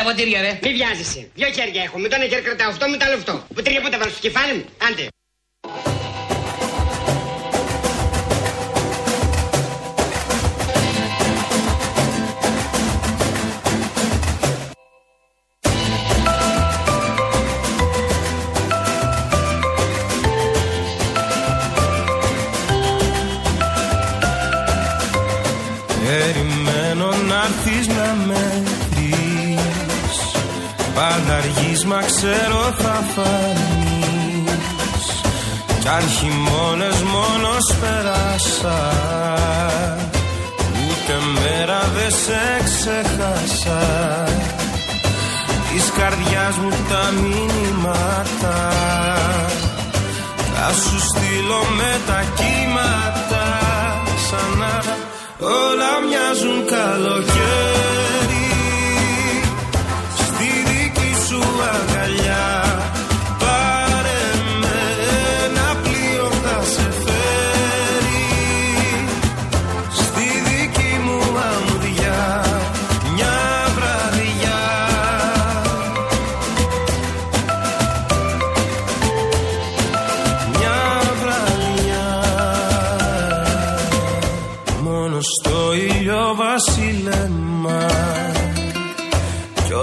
τα ποτήρια, ρε. Μη βιάζεσαι. Δύο χέρια έχω. Με το ένα χέρι κρατάω αυτό, με το άλλο αυτό. Ποτήρια που τα βάλω στο κεφάλι μου. Άντε. Ξέρω θα φανείς. Κι αν χειμώνες μόνος πέρασα Ούτε μέρα δε σε ξεχάσα. Της καρδιάς μου τα μηνύματα Θα σου στείλω με τα κύματα. Ξανά όλα μοιάζουν καλοκαίρι. Στη δική σου αγκαλιά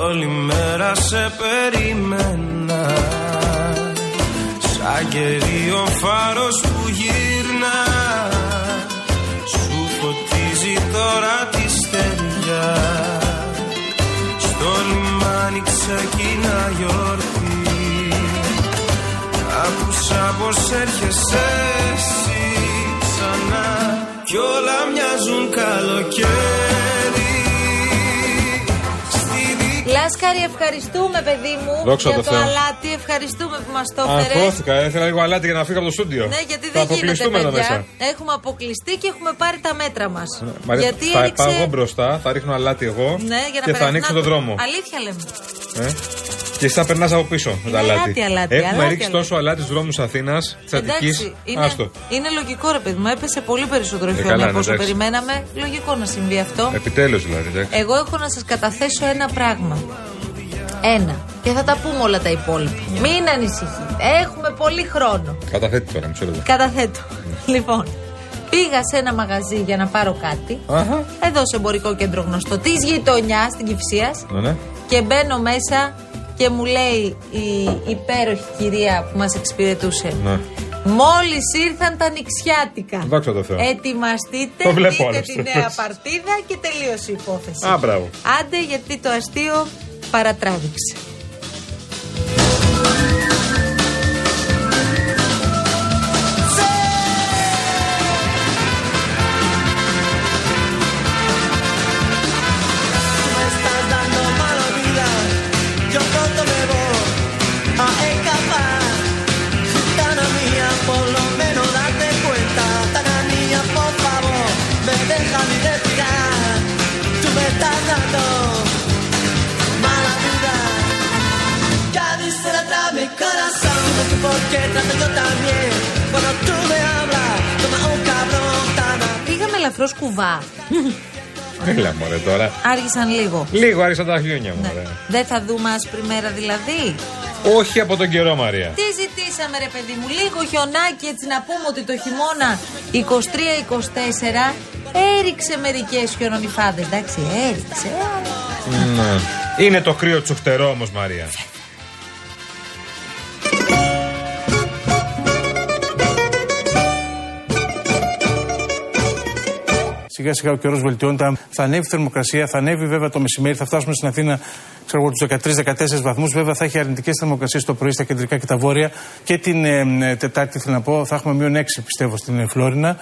όλη μέρα σε περιμένα Σαν κερίο φάρος που γύρνα. Σου φωτίζει τώρα τη στεριά Στο λιμάνι ξεκινά γιορτή. Άκουσα πως έρχεσαι εσύ ξανά Κι όλα μοιάζουν καλοκαίρι Λάσκαρη, ευχαριστούμε, παιδί μου. Δόξα για τω το Θεώ. αλάτι. Ευχαριστούμε που μας το έφερες. Αγχώθηκα, ήθελα λίγο αλάτι για να φύγω από το στούντιο. Ναι, γιατί θα δεν γίνεται, αποκλειστούμε εδώ παιδιά. μέσα. Έχουμε αποκλειστεί και έχουμε πάρει τα μέτρα μας. Μαρία, γιατί θα έριξε... πάω εγώ μπροστά, θα ρίχνω αλάτι εγώ Ναι, για να και θα περάσει- ανοίξω Να, τον δρόμο. Αλήθεια λέμε. Ε; Και εσύ θα περνάς από πίσω με Είναι το αλάτι. αλάτι, αλάτι, Έχουμε αλάτι, ρίξει αλάτι. τόσο αλάτι στους δρόμους Αθήνας, της Αττικής. Εντάξει, είναι, Άστο. είναι λογικό ρε παιδί μου. Έπεσε πολύ περισσότερο Ε, χιόνι καλά, από ναι, όσο εντάξει. περιμέναμε. Λογικό να συμβεί αυτό. Επιτέλους δηλαδή. εντάξει. Εγώ έχω να σας καταθέσω ένα πράγμα. Ένα. Και θα τα πούμε όλα τα υπόλοιπα. Μην ανησυχείτε. Έχουμε πολύ χρόνο. Καταθέτει τώρα, μισό λεπτό. Καταθέτω. λοιπόν, πήγα σε ένα μαγαζί για να πάρω κάτι. Αχα. Εδώ σε εμπορικό κέντρο γνωστό της γειτονιάς στην Κυψίας. Ναι, ναι. Και μπαίνω μέσα και μου λέει η υπέροχη κυρία που μας εξυπηρετούσε. Ναι. Μόλις ήρθαν τα νηξιάτικα. Δόξα τω Θεώ. Ετοιμαστείτε, Το βλέπω δείτε άλλωστε. τη νέα παρτίδα και τελείωσε η υπόθεση. Α, μπράβο. Άντε γιατί το αστείο παρατράβηξε. Πήγαμε ελαφρώς κουβά. Έλα μωρέ τώρα. Άργησαν λίγο. Λίγο άρχισαν τα χιόνια μου. Ναι. μωρέ. Δεν θα δούμε άσπρη μέρα δηλαδή. Όχι από τον καιρό, Μαρία. Τι ζητήσαμε ρε παιδί μου, λίγο χιονάκι έτσι να πούμε ότι το χειμώνα 23-24 έριξε μερικές χιονονιφάδες, εντάξει, έριξε. Ναι. Είναι το κρύο τσουχτερό όμως, Μαρία. Σιγά σιγά ο καιρός βελτιώνεται. Θα ανέβει η θερμοκρασία, θα ανέβει βέβαια το μεσημέρι, θα φτάσουμε στην Αθήνα ξέρω εγώ, τους 13-14 βαθμούς. Βέβαια θα έχει αρνητικές θερμοκρασίες το πρωί στα κεντρικά και τα βόρεια. Και την ε, ε, Τετάρτη, θέλω να πω, θα έχουμε μείον 6 πιστεύω στην ε, Φλόρινα.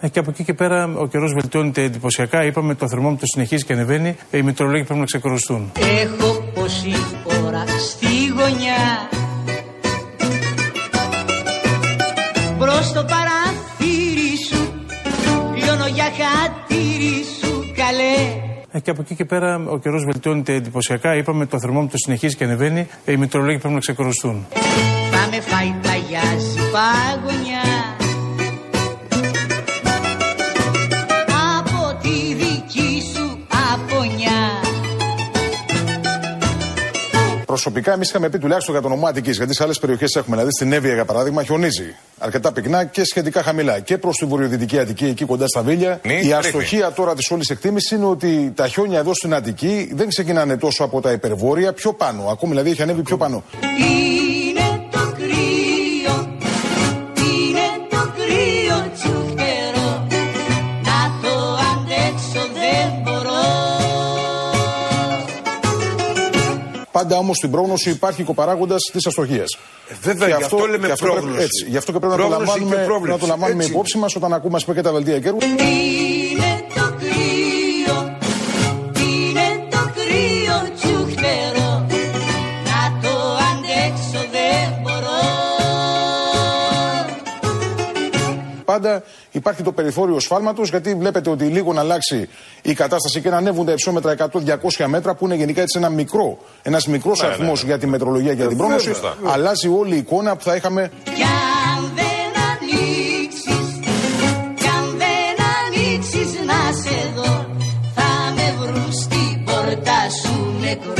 Ε, Και από εκεί και πέρα ο καιρός βελτιώνεται εντυπωσιακά. Είπαμε το θερμόμετρο συνεχίζει και ανεβαίνει. Ε, Οι μετρολόγοι πρέπει να ξεκουραστούν. Έχω πόση ώρα στη Μπρος το παραθύρι σου Λιώνω για χατήρι σου καλέ Ε, Και από εκεί και πέρα ο καιρός βελτιώνεται εντυπωσιακά. Είπαμε το θερμόμετρο συνεχίζει και ανεβαίνει. Ε, Οι μετρολόγοι πρέπει να ξεκουραστούν. Θα με φάει πλαγιάζει παγωνιά προσωπικά εμείς είχαμε πει τουλάχιστον για τον νομό Αττικής, γιατί σε άλλες περιοχές έχουμε. Δηλαδή στην Εύβοια για παράδειγμα χιονίζει αρκετά πυκνά και σχετικά χαμηλά. Και προς τη βορειοδυτική Αττική, εκεί κοντά στα Βίλια. Ναι, η ρίχνει. αστοχία τώρα της όλης εκτίμησης είναι ότι τα χιόνια εδώ στην Αττική δεν ξεκινάνε τόσο από τα υπερβόρεια, πιο πάνω. Ακόμη δηλαδή έχει ανέβει πιο πάνω. Πάντα όμως στην πρόγνωση υπάρχει κοπαράγοντα της αστοχίας. βέβαια, γι' αυτό λέμε πρόγνωση. έτσι, γι' αυτό και πρέπει να το Πρόγνωση και λαμβάνουμε, πρόβλεψη, να το λαμβάνουμε έτσι. υπόψη μας όταν ακούμε ας πούμε, και τα βελτία καιρού. Πάντα υπάρχει το περιθώριο σφάλματος γιατί βλέπετε ότι λίγο να αλλάξει η κατάσταση και να ανέβουν τα υψόμετρα 100-200 μέτρα που είναι γενικά έτσι ένα μικρό, ένας μικρός αριθμός για τη μετρολογία και για την πρόγνωση. βέβαια. Αλλάζει όλη η εικόνα που θα είχαμε Κι αν δεν ανοίξεις, κι αν δεν ανοίξεις να σε δω Θα με βρουν στην πόρτα σου νεκρό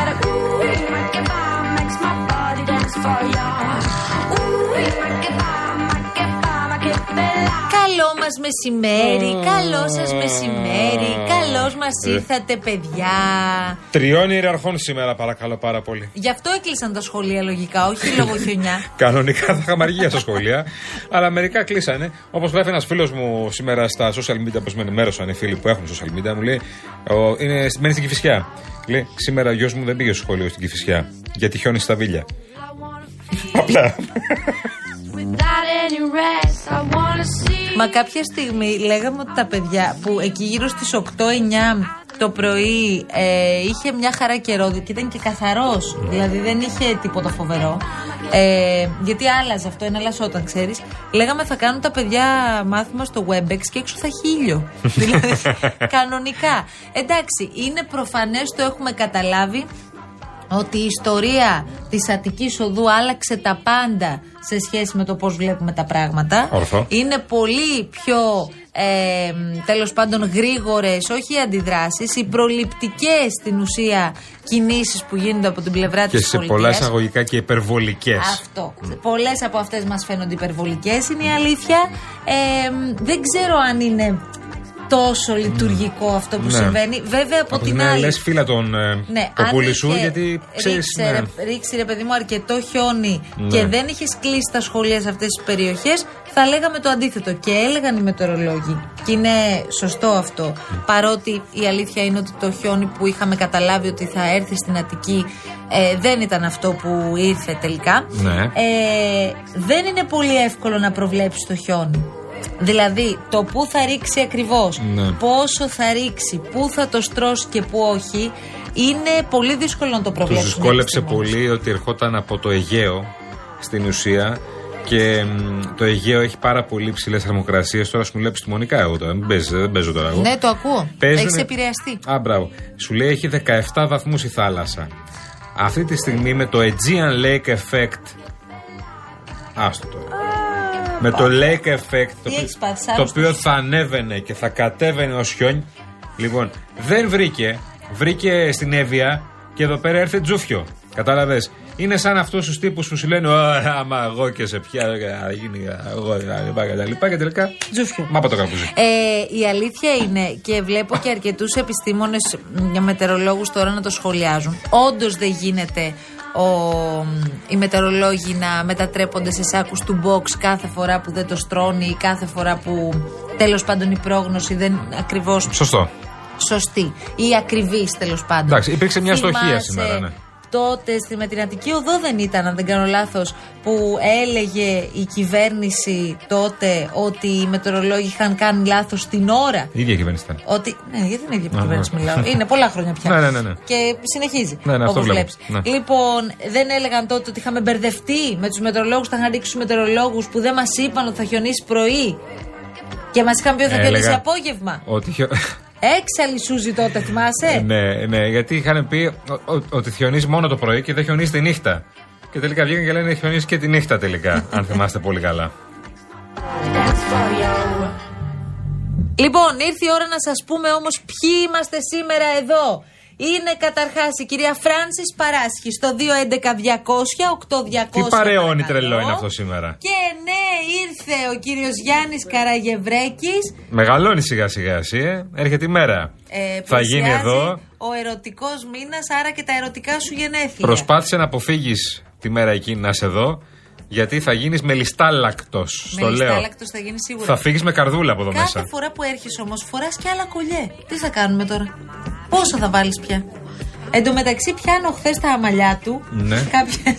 Καλό μας μεσημέρι, καλό σας μεσημέρι, καλώς μας ήρθατε, παιδιά. Τριών ιεραρχών σήμερα, παρακαλώ πάρα πολύ. Γι' αυτό έκλεισαν τα σχολεία λογικά, όχι λόγω χιονιά. Κανονικά θα είχαμε αργία στα σχολεία, αλλά μερικά κλείσανε. Όπως γράφει ένας φίλος μου σήμερα στα social media, που με ενημέρωσαν οι φίλοι που έχουν social media, μου λέει: ο, είναι, Μένει στην Κυφυσιά. Λέει: Σήμερα ο γιος μου δεν πήγε στο σχολείο στην Κυφυσιά, γιατί χιόνι στα βίλια. Απλά. Μα κάποια στιγμή λέγαμε ότι τα παιδιά που εκεί γύρω στις 8-9 το πρωί ε, είχε μια χαρά καιρό και ήταν και καθαρός. Δηλαδή δεν είχε τίποτα φοβερό. Ε, γιατί άλλαζε αυτό, είναι όταν ξέρεις. Λέγαμε θα κάνουν τα παιδιά μάθημα στο WebEx και έξω θα έχει ήλιο. δηλαδή κανονικά. Εντάξει, είναι προφανές, το έχουμε καταλάβει ότι η ιστορία της Αττικής Οδού άλλαξε τα πάντα σε σχέση με το πώς βλέπουμε τα πράγματα. Ορθό. Είναι πολύ πιο ε, τέλος πάντων γρήγορες, όχι οι αντιδράσεις, οι προληπτικές στην ουσία κινήσεις που γίνονται από την πλευρά και της σε πολιτείας. πολλά εισαγωγικά και υπερβολικές. Αυτό. Πολλές από αυτές μας φαίνονται υπερβολικές, είναι η αλήθεια. Ε, δεν ξέρω αν είναι τόσο λειτουργικό αυτό που Ναι. συμβαίνει. Βέβαια από, Από την την άλλη. λες φίλα τον ε, Ναι, το αν πουλί σου, είχε γιατί ξέρεις. ρίξε, ρε, ρίξει ρε παιδί μου αρκετό χιόνι Ναι. και δεν είχε κλείσει τα σχολεία σε αυτές τις περιοχές, θα λέγαμε το αντίθετο. Και έλεγαν οι μετεωρολόγοι. Και είναι σωστό αυτό. Παρότι η αλήθεια είναι ότι το χιόνι που είχαμε καταλάβει ότι θα έρθει στην Αττική ε, δεν ήταν αυτό που ήρθε τελικά. Ναι. Ε, δεν είναι πολύ εύκολο να προβλέψεις το χιόνι. Δηλαδή, το πού θα ρίξει ακριβώς, Ναι. πόσο θα ρίξει, πού θα το στρώσει και πού όχι, είναι πολύ δύσκολο να το Τους προβλέψουμε. δυσκόλεψε επιστήμονες. πολύ ότι ερχόταν από το Αιγαίο στην ουσία και μ, το Αιγαίο έχει πάρα πολύ ψηλέ θερμοκρασίες. Τώρα σου μου λέει επιστημονικά εγώ τώρα. Μην παίζεις, δεν παίζω τώρα εγώ. Ναι, το ακούω. Παίζουνε- Έχεις επηρεαστεί. Α, μπράβο. Σου λέει έχει 17 βαθμούς η θάλασσα. Αυτή τη στιγμή με το Aegean Lake Effect. Άστο τώρα. Με το Lake Effect, το, Τι οποίο- έχεις πάθει, το άρρωστος; οποίο θα ανέβαινε και θα κατέβαινε ως χιόνι. Λοιπόν, δεν βρήκε. Βρήκε στην Εύβοια και εδώ πέρα έρθε τζούφιο. Κατάλαβες; Είναι σαν αυτούς τους τύπους που σου λένε «Ω, Άμα εγώ και σε πια θα γίνει εγώ και τα λοιπά. Και τελικά. Τζούφιο. Μα από το καρπούζι. Ε, η αλήθεια είναι και βλέπω και αρκετούς επιστήμονες για μετεωρολόγου τώρα να το σχολιάζουν. Όντως δεν γίνεται ο, οι μετεωρολόγοι να μετατρέπονται σε σάκους του box κάθε φορά που δεν το στρώνει ή κάθε φορά που τέλος πάντων η πρόγνωση δεν ακριβώς Σωστό. σωστή ή ακριβής τέλος πάντων. Εντάξει, υπήρξε μια στοχεία Θυμάσαι σήμερα, ναι. Τότε στη Μετρινατική Οδό δεν ήταν, αν δεν κάνω λάθος, που έλεγε η κυβέρνηση τότε ότι οι μετεωρολόγοι είχαν κάνει λάθος την ώρα. Η ίδια κυβέρνηση ήταν. Ότι. Ναι, για την ίδια Α, κυβέρνηση ναι. μιλάω. Είναι πολλά χρόνια πια. Ναι, ναι, ναι, ναι. Και συνεχίζει. Ναι, ναι, αυτό όπως βλέπω. βλέπεις. Ναι. Λοιπόν, δεν έλεγαν τότε ότι είχαμε μπερδευτεί με τους μετεωρολόγους, θα είχαν ρίξει τους μετεωρολόγους που δεν μας είπαν ότι θα χιονίσει πρωί. Και μας είχαν πει ότι θα Έλεγα χιονίσει απόγευμα. Ότι χιο- Έξαλλη Σούζη τότε, θυμάσαι; ναι, ναι, γιατί είχαν πει ο- ο- ότι χιονίζει μόνο το πρωί και δεν χιονίζει τη νύχτα. Και τελικά βγήκαν και λένε χιονίζει και τη νύχτα τελικά, αν θυμάστε πολύ καλά. Λοιπόν, ήρθε η ώρα να σας πούμε όμως ποιοι είμαστε σήμερα εδώ. Είναι καταρχάς η κυρία Φράνση Παράσχη στο 211-200-8200. Τι παρεώνει παρακαλώ. τρελό είναι αυτό σήμερα. Και ναι, ήρθε ο κύριος Γιάννης Καραγευρέκης. Μεγαλώνει σιγά σιγά εσύ, ε. έρχεται η μέρα. Ε, Θα γίνει πλησιάζει εδώ. Ο ερωτικός μήνας, άρα και τα ερωτικά σου γενέθλια. Προσπάθησε να αποφύγεις τη μέρα εκείνη να είσαι εδώ, γιατί θα γίνεις μελιστάλακτος. Στο λέω. Μελιστάλακτος θα γίνεις σίγουρα. Θα φύγεις με καρδούλα από εδώ Κάθε μέσα. φορά που έρχεσαι όμως, φοράς και άλλα κολλιέ. Τι θα κάνουμε τώρα; Πόσο θα βάλεις πια; Εν τω μεταξύ, πιάνω χθες τα αμαλιά του. Ναι. Κάποιε.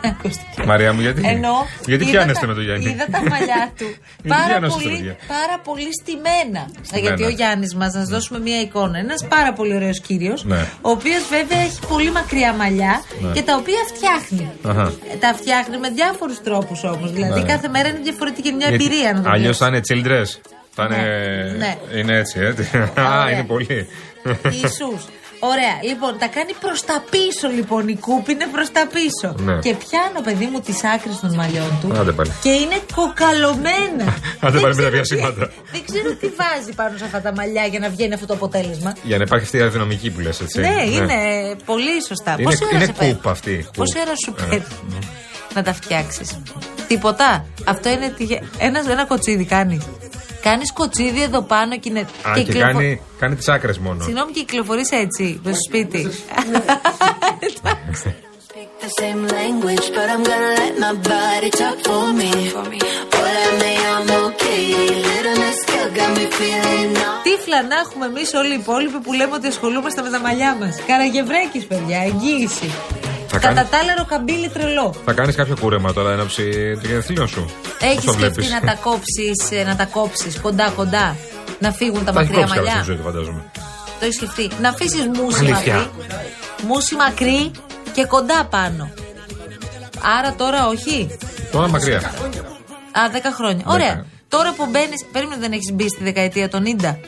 Δεν ακούστηκε. Μαρία μου, γιατί, Ενώ γιατί είδα πιάνεστε τα- με τον Γιάννη; Είδα τα μαλλιά του. Γιατί πάρα, πιάνεστε πολύ, το παιδιά. πάρα πολύ στημένα. Στημένα. Γιατί ο Γιάννης μας, να σας δώσουμε μία εικόνα. Ένας πάρα πολύ ωραίος κύριος. Ναι. Ο οποίος βέβαια έχει πολύ μακριά μαλλιά Ναι. και τα οποία φτιάχνει. Αχα. Ε, Τα φτιάχνει με διάφορους τρόπους όμως. Δηλαδή Ναι. κάθε μέρα είναι διαφορετική είναι μια εμπειρία να το Αλλιώς βλέπεις. θα είναι childress. Θα είναι. Ναι. Είναι έτσι, ε. Α, Ωραία. είναι πολύ. Ιησούς. Ωραία. Λοιπόν, τα κάνει προς τα πίσω λοιπόν. Η κούπη είναι προς τα πίσω. Ναι. Και πιάνω, παιδί μου, τις άκρες των μαλλιών του. Άντε πάλι. Και είναι κοκαλωμένα. Άντε Δεν πάλι με τα ξέρω διασύμματα. τι- Δεν ξέρω τι βάζει πάνω σε αυτά τα μαλλιά για να βγαίνει αυτό το αποτέλεσμα. Για να υπάρχει αυτή η αδυναμική που λες, έτσι. Ναι, είναι πολύ σωστά. Είναι, Πόση ώρα είναι σε παίρνει; κούπ αυτή. Πόση κούπ. ώρα σου Ε, παίρνεις; Να τα φτιάξεις. Τίποτα. Αυτό είναι. τυχε- Ένας, ένα κοτσίδι κάνει. Κάνεις κοτσίδι εδώ πάνω και είναι. Α, και κυκλοφο- κάνει, κάνει τις άκρες μόνο. Συγγνώμη, και κυκλοφορείς έτσι στο σπίτι. the same language, but I'm gonna let my body talk for me. Hola, me llamo Katie. Little Miss Girl got me feeling all. Τύφλα να έχουμε εμείς όλοι οι υπόλοιποι που λέμε ότι ασχολούμαστε με τα μαλλιά μας. Καραγευρέκης, παιδιά, εγγύηση. Θα Κατά κάνεις- τα άλλα, ροκαμπίλι τρελό. Θα κάνεις κάποιο κούρεμα τώρα έναψη των γενεθλίων σου. Πώς Έχει το σκεφτεί βλέπεις; να τα κόψεις, να τα κόψεις κοντά-κοντά. Να φύγουν τα Τα έχει μακριά κόψει καλά στη μαλλιά. ζωή του, φαντάζομαι. Το έχεις σκεφτεί. Να αφήσεις μουσι Αλήθεια. μακρύ. Μουσι μακρύ και κοντά πάνω. Άρα τώρα όχι. Τώρα μακριά. Α, 10 χρόνια. Ωραία. Τώρα που μπαίνεις. Περίμενε, δεν έχεις μπει στη δεκαετία των 90.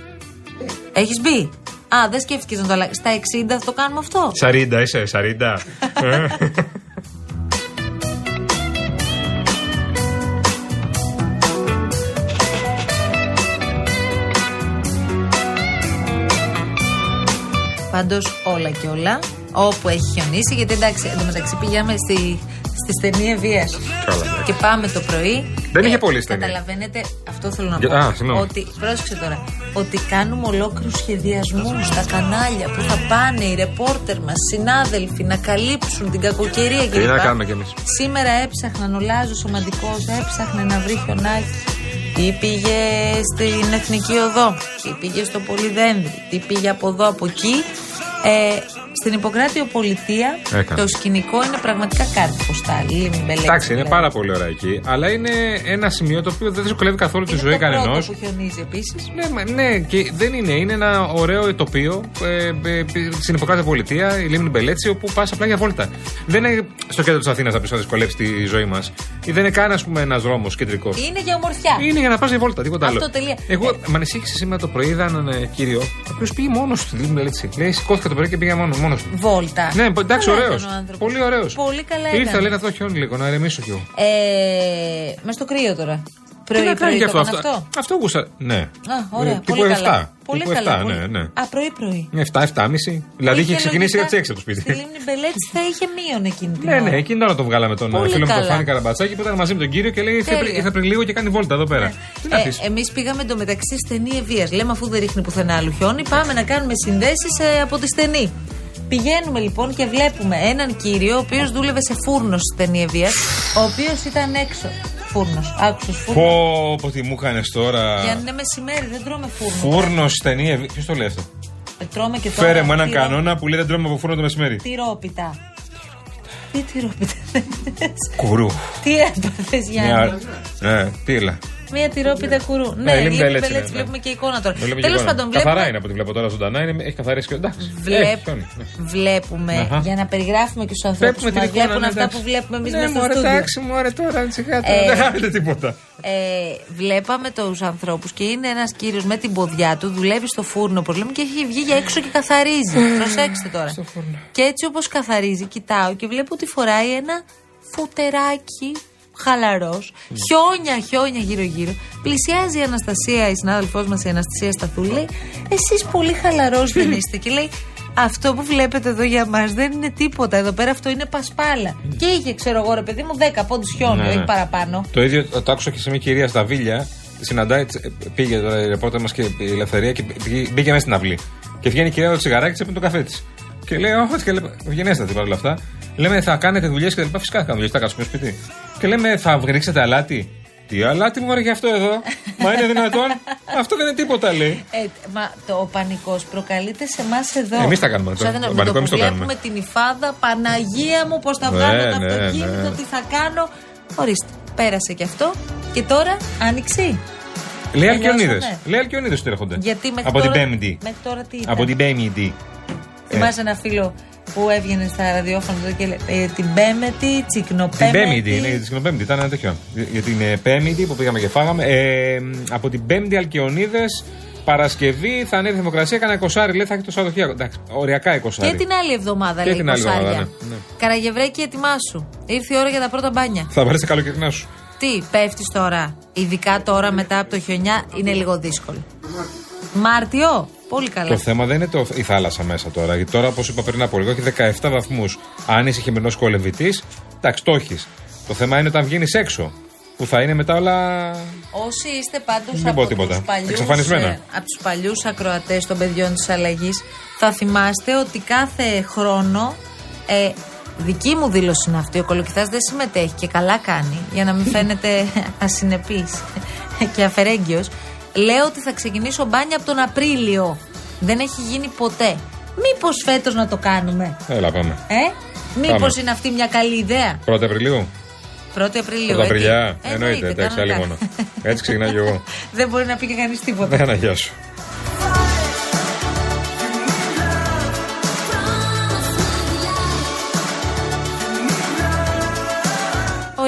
Έχεις μπει; Α, δεν σκέφτηκες να το αλλάξεις. Στα 60 θα το κάνουμε αυτό; Σαρίντα είσαι, σαρίντα. Ε. Πάντως όλα και όλα. Όπου έχει χιονίσει. Γιατί εντάξει, εντωμεταξύ πήγαμε στη, στη στενή Ευεία. Καλά, ναι. Και πάμε το πρωί. Δεν Ε, είχε πολύ στενή. Καταλαβαίνετε, αυτό θέλω να Για- πω. α, συγγνώμη. ότι, πρόσεξε τώρα, ότι κάνουμε ολόκληρου σχεδιασμού στα κανάλια που θα πάνε οι ρεπόρτερ μας, συνάδελφοι να καλύψουν την κακοκαιρία Τι κλπ. να κάνουμε κι εμείς. Σήμερα έψαχναν ο Λάζος Σωματικό, έψαχνε να βρει χιονάκι. Τι πήγε στην Εθνική Οδό, τι πήγε στο Πολυδένδρη, τι πήγε από εδώ, από εκεί. Ε, στην Ιπποκράτειο Πολιτεία Έκανε. το σκηνικό είναι πραγματικά κάτι ποστάλ. Λίμνη μπελέξη. Εντάξει, είναι δηλαδή. πάρα πολύ ωραία εκεί. Αλλά είναι ένα σημείο το οποίο δεν δυσκολεύει καθόλου τη Είναι ζωή το πρώτο κανενός. που χιονίζει επίσης. Ναι, μα- ναι, και δεν είναι. Είναι ένα ωραίο τοπίο ε, ε, στην υποκράτεια πολιτεία, η Λίμνη Μπελέτσι, όπου πας απλά για βόλτα. Δεν είναι στο κέντρο της Αθήνας θα πεις να δυσκολεύσει τη ζωή μας. Ή δεν είναι καν, ας πούμε, ένας δρόμος κεντρικός. Είναι για ομορφιά. Είναι για να πας για βόλτα, τίποτα Αυτό άλλο. τελεία. Εγώ με ανησύχησε σήμερα το πρωί, είδα έναν ε, κύριο, ο οποίος πήγε μόνος του στη Λίμνη Μπελέτσι. Λέει, σηκώθηκα το πρωί και πήγε μόνο μόνος του. Βόλτα. Ναι, εντάξει, Καλά ωραίος. ήταν ο άνθρωπος. Πολύ ωραίος. Πολύ καλά Ήρθα, έκανε. λέει να δω χιόνι λίγο, να ηρεμήσω κι εγώ. Ε, μες στο κρύο τώρα. Τι να κάνει Πρωί-πρωί γι' το αυτό. έκανε αυτό. Αυτό γούσα. Ναι. Α, ωραία. Ε, πολύ τύπου καλά. 7. Πολύ Τύπου καλά. 7, πολύ- ναι, ναι. Α, πρωί-πρωί. 7-7,5. Δηλαδή είχε ξεκινήσει για τι 6 από το σπίτι. Στη Λίμνη Μπελέτσι θα είχε μείον εκείνη την Ναι, ώρα. ναι, εκείνη τώρα το βγάλαμε τον Πολύ φίλο μου τον καλά. Φάνη Καραμπατσάκη που ήταν μαζί με τον κύριο και λέει ήρθε Τέλεια. πριν- ήρθε πριν λίγο και κάνει βόλτα εδώ πέρα. Τι να Ε, πεις. Εμείς πήγαμε εντωμεταξύ στενή ευεία. Λέμε αφού δεν ρίχνει πουθενά άλλο χιόνι, πάμε να κάνουμε συνδέσεις από τη στενή. Πηγαίνουμε λοιπόν και βλέπουμε έναν κύριο ο οποίος δούλευε σε φούρνος στη στενή ευεία, ο οποίος ήταν έξω. Φούρνος. Άκουσες φούρνο; Πω, πω τι μου έκανε τώρα. Για αν είναι μεσημέρι, δεν τρώμε φούρνο. Φούρνος στενή. Ποιος το λέει αυτό; Ε, Τρώμε και τώρα. Φέρε μου έναν τυρό- κανόνα που λέει δεν τρώμε από φούρνο το μεσημέρι. Τυρόπιτα. Τι τυρόπιτα; Κουρού. Τι έπαθες, Γιάννη; Ναι, τι έλα. Μία τυρόπιτα κουρού. Ναι, Λίμνη Λίμνη Μπελέτσι, Μπελέτσι, ναι, βλέπουμε και εικόνα τώρα. Βλέπουμε και Τέλος εικόνα. πάντων, Καθαρά βλέπουμε. είναι από ό,τι βλέπω τώρα ζωντανά. Είναι, έχει καθαρίσει και εντάξει. Βλέπ- Έχει χιόνι, ναι. Βλέπουμε Αχα. για να περιγράφουμε και στους ανθρώπους Βλέπουμε που την μας εικόνα, βλέπουν ναι, αυτά εντάξει. που βλέπουμε εμείς Ναι, μέσα στο μωρέ, στούντιο. εντάξει, μωρέ, τώρα σιγά τώρα. Ε, Δεν χάνεται τίποτα. Ε, βλέπαμε τους ανθρώπους και είναι ένας κύριος με την ποδιά του, δουλεύει στο φούρνο, όπως λέμε, και έχει βγει για έξω και καθαρίζει. Προσέξτε τώρα. Και έτσι όπως καθαρίζει, κοιτάω και βλέπω ότι φοράει ένα φουτεράκι χαλαρός. Χιόνια, χιόνια γύρω-γύρω. Πλησιάζει η Αναστασία, η συνάδελφός μας, η Αναστασία Σταθούλη, λέει: Εσείς πολύ χαλαρός δεν είστε. Και λέει: Αυτό που βλέπετε εδώ για μας δεν είναι τίποτα. Εδώ πέρα αυτό είναι πασπάλα. Και είχε, ξέρω εγώ, ρε παιδί μου, 10 πόντους χιόνιο, Ναι, ναι. όχι παραπάνω. Το ίδιο το άκουσα και σε μια κυρία στα Βίλια. Συναντάει, τς- πήγε τώρα η ρεπόρτερ μας και η Ελευθερία και πήγε, μπήκε μέσα στην αυλή. Και βγαίνει η κυρία το τσιγαράκι της, έπαιρνε το καφέ της. Και λέει, Όχι, και λέει, ευγενέστατη παρόλα αυτά. Λέμε, θα κάνετε δουλειές και τα λοιπά. Φυσικά θα κάνουμε δουλειές, θα κάνουμε σπίτι. Και λέμε, θα ρίξετε αλάτι. Τι αλάτι μου για αυτό εδώ; Μα είναι δυνατόν; αυτό δεν είναι τίποτα, λέει. Ε, μα το, ο πανικός προκαλείται σε εμάς εδώ. Εμείς τα κάνουμε Σαν τώρα. δεν- Τον με πανικό που εμείς το βλέπουμε κάνουμε. την υφάδα, Παναγία μου, πώς θα Ναι, βγάλω το ναι, αυτοκίνητο, ναι. τι θα κάνω. Ορίστε, πέρασε και αυτό. Και τώρα άνοιξη. Λέει Τελειώσαμε. Αλκιονίδε. Λέει Αλκιονίδες του έρχονται. Γιατί μέχρι Από τώρα, την Πέμπτη. Μέχρι τώρα τι ήταν; Από την Πέμπτη. Θυμάσαι ένα φίλο που έβγαινε στα ραδιόφωνα τότε και λέει ε, την Πέμπτη, Την τσικνοπέμπτη. Πέμπτη, ναι, την Σκηνοπέμπτη, ήταν ένα τέτοιο. Για- Για την ε, Πέμπτη που πήγαμε και φάγαμε. Ε, από την Πέμπτη Αλκιονίδες, Παρασκευή θα ανέβει η Δημοκρασία, κανένα εικοσάρι λέει θα έχει το Σαββατοκύριακο. Εντάξει, οριακά εικοσάρι. Και την άλλη εβδομάδα Και λέει την άλλη κοσάρια. εβδομάδα, ναι, ναι. Καραγευρέκη, ετοιμάσου. Ήρθε η ώρα για τα πρώτα μπάνια. Θα βάλει τα καλοκαιρινά σου. Τι, πέφτεις τώρα. Ειδικά τώρα μετά από το χιονιά είναι λίγο δύσκολο. Μάρτιο, πολύ καλά. Το θέμα δεν είναι το, η θάλασσα μέσα τώρα. Γιατί τώρα, όπως είπα πριν από λίγο, έχει 17 βαθμούς. Αν είσαι χειμερινός κολεμβητής, εντάξει, το έχεις. Το θέμα είναι όταν βγαίνεις έξω. Που θα είναι μετά όλα. Όσοι είστε πάντως Δεν πω από τίποτα. τους παλιούς Εξαφανισμένα. από τους παλιούς ακροατές των παιδιών της αλλαγής, θα θυμάστε ότι κάθε χρόνο ε, δική μου δήλωση είναι αυτή. Ο Κολοκυθάς δεν συμμετέχει και καλά κάνει για να μην φαίνεται ασυνεπής και αφαιρέγγιος. Λέω ότι θα ξεκινήσω μπάνια από τον Απρίλιο. Δεν έχει γίνει ποτέ. Μήπως φέτος να το κάνουμε; Έλα, πάμε. Ε; Μήπως Πάμε. είναι αυτή μια καλή ιδέα; 1η Απριλίου. 1η Απριλίου. Πρώτα ε, Απριλιά. τι. Εννοείται, εντάξει, άλλη κανονικά. μόνος. Έτσι ξεκινάω κι εγώ. Δεν μπορεί να πει και κανείς τίποτα. Ναι, να γεια σου.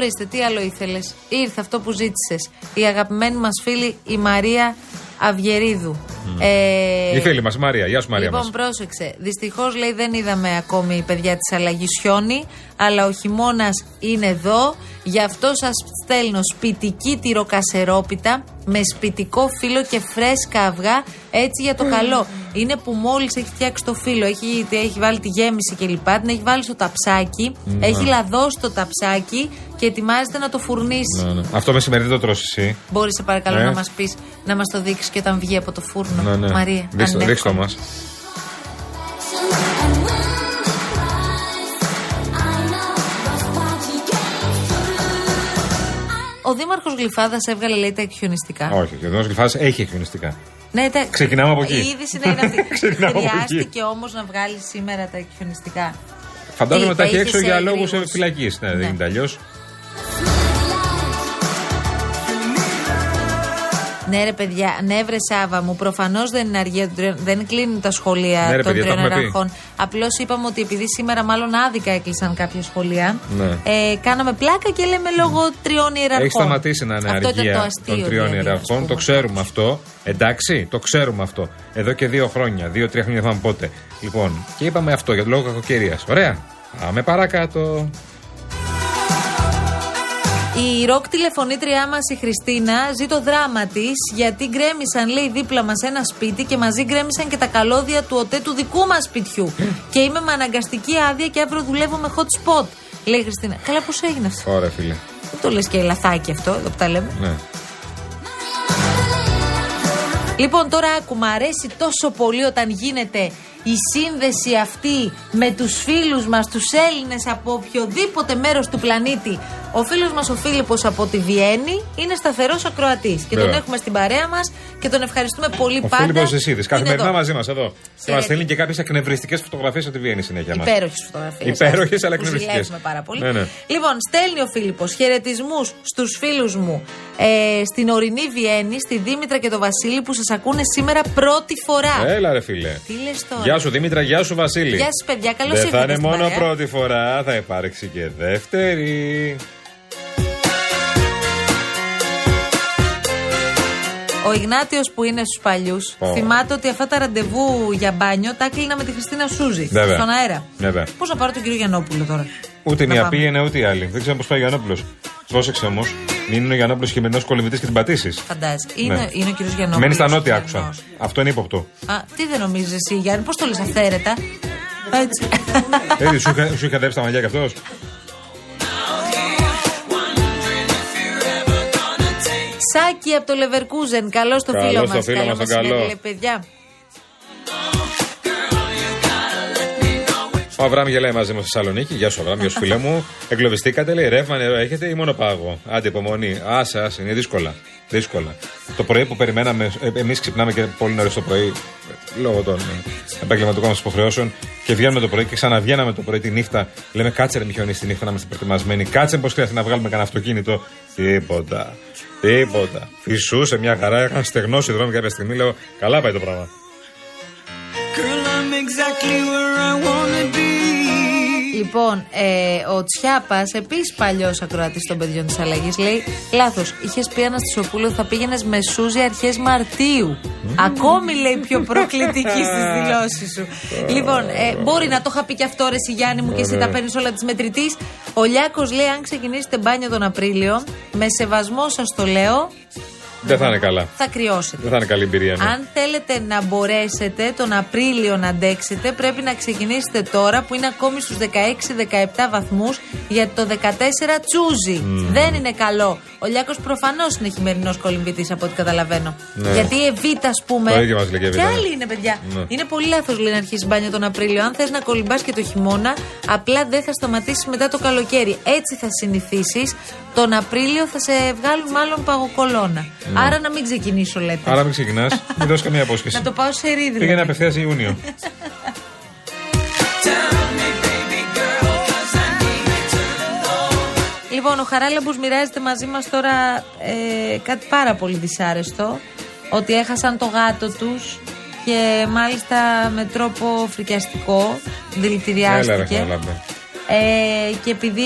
Ορίστε, τι άλλο ήθελες. Ήρθε αυτό που ζήτησες. Η αγαπημένη μας φίλη η Μαρία Αυγερίδου. Ε, Η φίλη μας, Μαρία. Γεια σου, Μαρία λοιπόν, μας. πρόσεξε. Δυστυχώς λέει δεν είδαμε ακόμη παιδιά της αλλαγής χιόνι, αλλά ο χειμώνας είναι εδώ. Γι' αυτό σας στέλνω σπιτική τυροκασερόπιτα με σπιτικό φύλλο και φρέσκα αυγά, έτσι για το καλό. Είναι που μόλις έχει φτιάξει το φύλλο, έχει, έχει βάλει τη γέμιση κλπ. Την έχει βάλει στο ταψάκι, Ναι. έχει λαδώσει το ταψάκι και ετοιμάζεται να το φουρνίσει. Ναι, ναι. Αυτό μεσημέρι δεν το τρώσει εσύ. Μπορείς, σε παρακαλώ, Ναι. να μας πεις, να μας το δείξεις και όταν βγει από το φούρνο. Ναι, ναι. Μαρία, Δείξτε το, δείξτε το ανέχομαι. μας. Ο Δήμαρχος Γλυφάδας έβγαλε, λέει, τα εκχιονιστικά. Όχι, ο Δήμος Γλυφάδας έχει εκκοινιστικά. Ναι, τα... Ξεκινάμε από εκεί. Η είδηση να είναι αυτή. Ξεκινάμε από εκεί. Χρειάστηκε όμως να βγάλεις σήμερα τα εκχιονιστικά. Φαντάζομαι Τι, τα έχει τα έξω είχες για σε λόγου γρήγορους. φυλακή. Ναι, δεν Ναι. είναι αλλιώς. Ναι, ρε παιδιά, ναι, βρε Σάβα μου. Προφανώς δεν είναι αργία των τριών- Δεν κλείνουν τα σχολεία Ναι, ρε των παιδιά, το τριών έχουμε πει. εραρχών. Απλώς είπαμε ότι επειδή σήμερα μάλλον άδικα έκλεισαν κάποια σχολεία. Ναι. Ε, κάναμε πλάκα και λέμε λόγω τριών ιεραρχών. Έχει σταματήσει να είναι Αυτό ήταν το αργία αστείο, των τριών δηλαδή, ας ιεραρχών. πούμε. Το ξέρουμε αυτό. Εντάξει, το ξέρουμε αυτό. Εδώ και δύο χρόνια, δύο-τρία χρόνια δεν θυμάμαι πότε. Λοιπόν, και είπαμε αυτό για λόγω κακοκαιρίας. Ωραία. Πάμε παρακάτω. Η ροκ τηλεφωνήτριά μας η Χριστίνα ζει το δράμα της γιατί γκρέμισαν, λέει, δίπλα μας ένα σπίτι και μαζί γκρέμισαν και τα καλώδια του ΟΤΕ του δικού μας σπιτιού. και είμαι με αναγκαστική άδεια και αύριο δουλεύω με hot spot. Λέει η Χριστίνα. Καλά, πώς έγινε αυτό; Ωραία, φίλε. Δεν το λες και λαθάκι αυτό, εδώ που τα λέμε; Ναι. Λοιπόν, τώρα άκου, μ' αρέσει τόσο πολύ όταν γίνεται η σύνδεση αυτή με τους φίλους μας, τους Έλληνες από οποιοδήποτε μέρος του πλανήτη. Ο φίλος μας ο Φίλιππος από τη Βιέννη είναι σταθερός ακροατής και τον Βέβαια. έχουμε στην παρέα μας και τον ευχαριστούμε πολύ Ο πάντα. Φίλιππος Εσίδης, Είναι καθημερινά εδώ. μαζί μας εδώ. Και μας στέλνει και κάποιες εκνευριστικές φωτογραφίες από τη Βιέννη συνέχεια μας. Υπέροχες φωτογραφίες. Υπέροχες, αλλά εκνευριστικές. Ζηλεύουμε πάρα πολύ. Ναι, ναι. Λοιπόν, στέλνει ο Φίλιππος χαιρετισμούς στους φίλους μου ε, στην ορεινή Βιέννη, στη Δήμητρα και το Βασίλη που σας ακούνε σήμερα πρώτη φορά. Έλα, ρε φίλε. Τι λες τώρα; Γεια σου Δήμητρα, γεια σου Βασίλη. Γεια σας, παιδιά. Καλώς Δεν θα ήρθατε είναι στην μόνο παρέα. πρώτη φορά, θα υπάρξει και δεύτερη. Ο Ιγνάτιος που είναι στους παλιούς Ω. θυμάται ότι αυτά τα ραντεβού για μπάνιο τα έκλεινα με τη Χριστίνα Σούζη Βέβαια. στον αέρα. Βέβαια. Πώς να πάρω τον κύριο Γιαννόπουλο τώρα; Ούτε η Να μία πάμε. πήγαινε ούτε η άλλη. Δεν ξέρω πώς πάει ο Γιαννόπουλος. Πρόσεξε όμως, μην είναι ο Γιαννόπουλος χειμερινός κολυμβητή και την πατήσεις. Φαντάζει. Είναι, Ναι. είναι ο κύριος Γιαννόπουλος. Μένει στα νότια, άκουσα. Αυτό είναι ύποπτο. Α, τι δεν νομίζεις εσύ, Γιάννη, πώς το λες αυθαίρετα. Έτσι. Έτσι, σου, είχα- σου είχα δέψει τα μαλλιά κι αυτός. Σάκη από το Λεβερκούζεν. Καλό στο Καλώς φίλο το μας. φίλο μας, τον καλό. παιδιά. Ο Αβραάμ γελάει μαζί μα στη Θεσσαλονίκη. Γεια σου, Αβραάμ, γεια σου, φίλε μου. Εγκλωβιστήκατε, λέει ρεύμα, νερό έχετε ή μόνο πάγο; Άντε, υπομονή. Άσε, άσε, είναι δύσκολα. Δύσκολα. Το πρωί που περιμέναμε, εμείς ξυπνάμε και πολύ νωρίς το πρωί, ε, λόγω των ε, επαγγελματικών μας υποχρεώσεων, και βγαίνουμε το πρωί και ξαναβγαίναμε το πρωί τη νύχτα. Λέμε κάτσε ρε, μη χιονίσει τη νύχτα να είμαστε προετοιμασμένοι. Κάτσε πώ χρειάζεται να βγάλουμε κανένα αυτοκίνητο. Τίποτα. Τίποτα. Φυσούσε μια χαρά, είχαν στεγνώσει οι δρόμοι κάποια στιγμή. Λέω, καλά πάει το πράγμα. Girl, I'm exactly where I wanna be. Λοιπόν, ε, ο Τσιάπας, επίσης παλιός ακροατής των παιδιών της αλλαγής, λέει: Λάθος. Είχες πει ένας Σοπούλου ότι θα πήγαινες με Σούζη αρχές Μαρτίου. Ακόμη λέει πιο προκλητική στις δηλώσεις σου. λοιπόν, ε, μπορεί να το είχα πει και αυτό, ρε, εσύ, Γιάννη μου, και εσύ Ωραία. τα παίρνεις όλα τη μετρητής. Ο Λιάκος λέει: Αν ξεκινήσετε μπάνιο τον Απρίλιο, με σεβασμό σας το λέω, Δεν θα είναι καλά. θα κρυώσετε. Δεν θα είναι καλή εμπειρία. ναι. Αν θέλετε να μπορέσετε τον Απρίλιο να αντέξετε, πρέπει να ξεκινήσετε τώρα που είναι ακόμη στους 16-17 βαθμούς γιατί το 14 τσούζει. Δεν είναι καλό. Ο Λιάκος προφανώς είναι χειμερινός κολυμβητής από ό,τι καταλαβαίνω. Ναι. Γιατί η Εβίτα, ας πούμε. Το ίδιο μας λέει και η και Εβίτα, ναι. άλλοι είναι, παιδιά. Ναι. Είναι πολύ λάθος λέει να αρχίσεις μπάνιο τον Απρίλιο. Αν θες να κολυμπάς και το χειμώνα, απλά δεν θα σταματήσεις μετά το καλοκαίρι. Έτσι θα συνηθίσεις. Τον Απρίλιο θα σε βγάλουν μάλλον παγοκολώνα. Άρα να μην ξεκινήσω, λέτε. Ναι. Άρα μην ξεκινάς, μην δώσεις καμία απόσχεση. Να το πάω σε ρίδι. Πήγαινε απευθείας Ιούνιο. Λοιπόν, ο Χαράλαμπους μοιράζεται μαζί μας τώρα ε, κάτι πάρα πολύ δυσάρεστο. Ότι έχασαν το γάτο τους και μάλιστα με τρόπο φρικιαστικό Έλα ρε δηλητηριάστηκε. Χαραλάμπε. Ε, και επειδή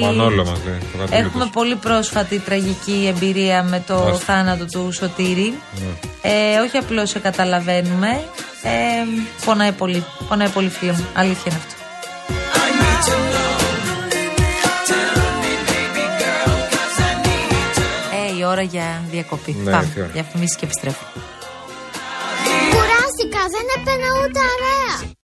Το Μανόλο μας λέει. το γατούλι έχουμε τους. πολύ πρόσφατη τραγική εμπειρία με το Μάλιστα. θάνατο του Σωτήρη, Ναι. ε, όχι απλώς σε καταλαβαίνουμε, ε, πονάει πολύ. Πονάει πολύ φίλε μου. Αλήθεια είναι αυτό. Ε, η ώρα για διακοπή. Ναι, Πάμε. τι ώρα. Διαφημίσεις και επιστρέφω. Κουράστηκα, δεν έπαινα ούτε αέρα.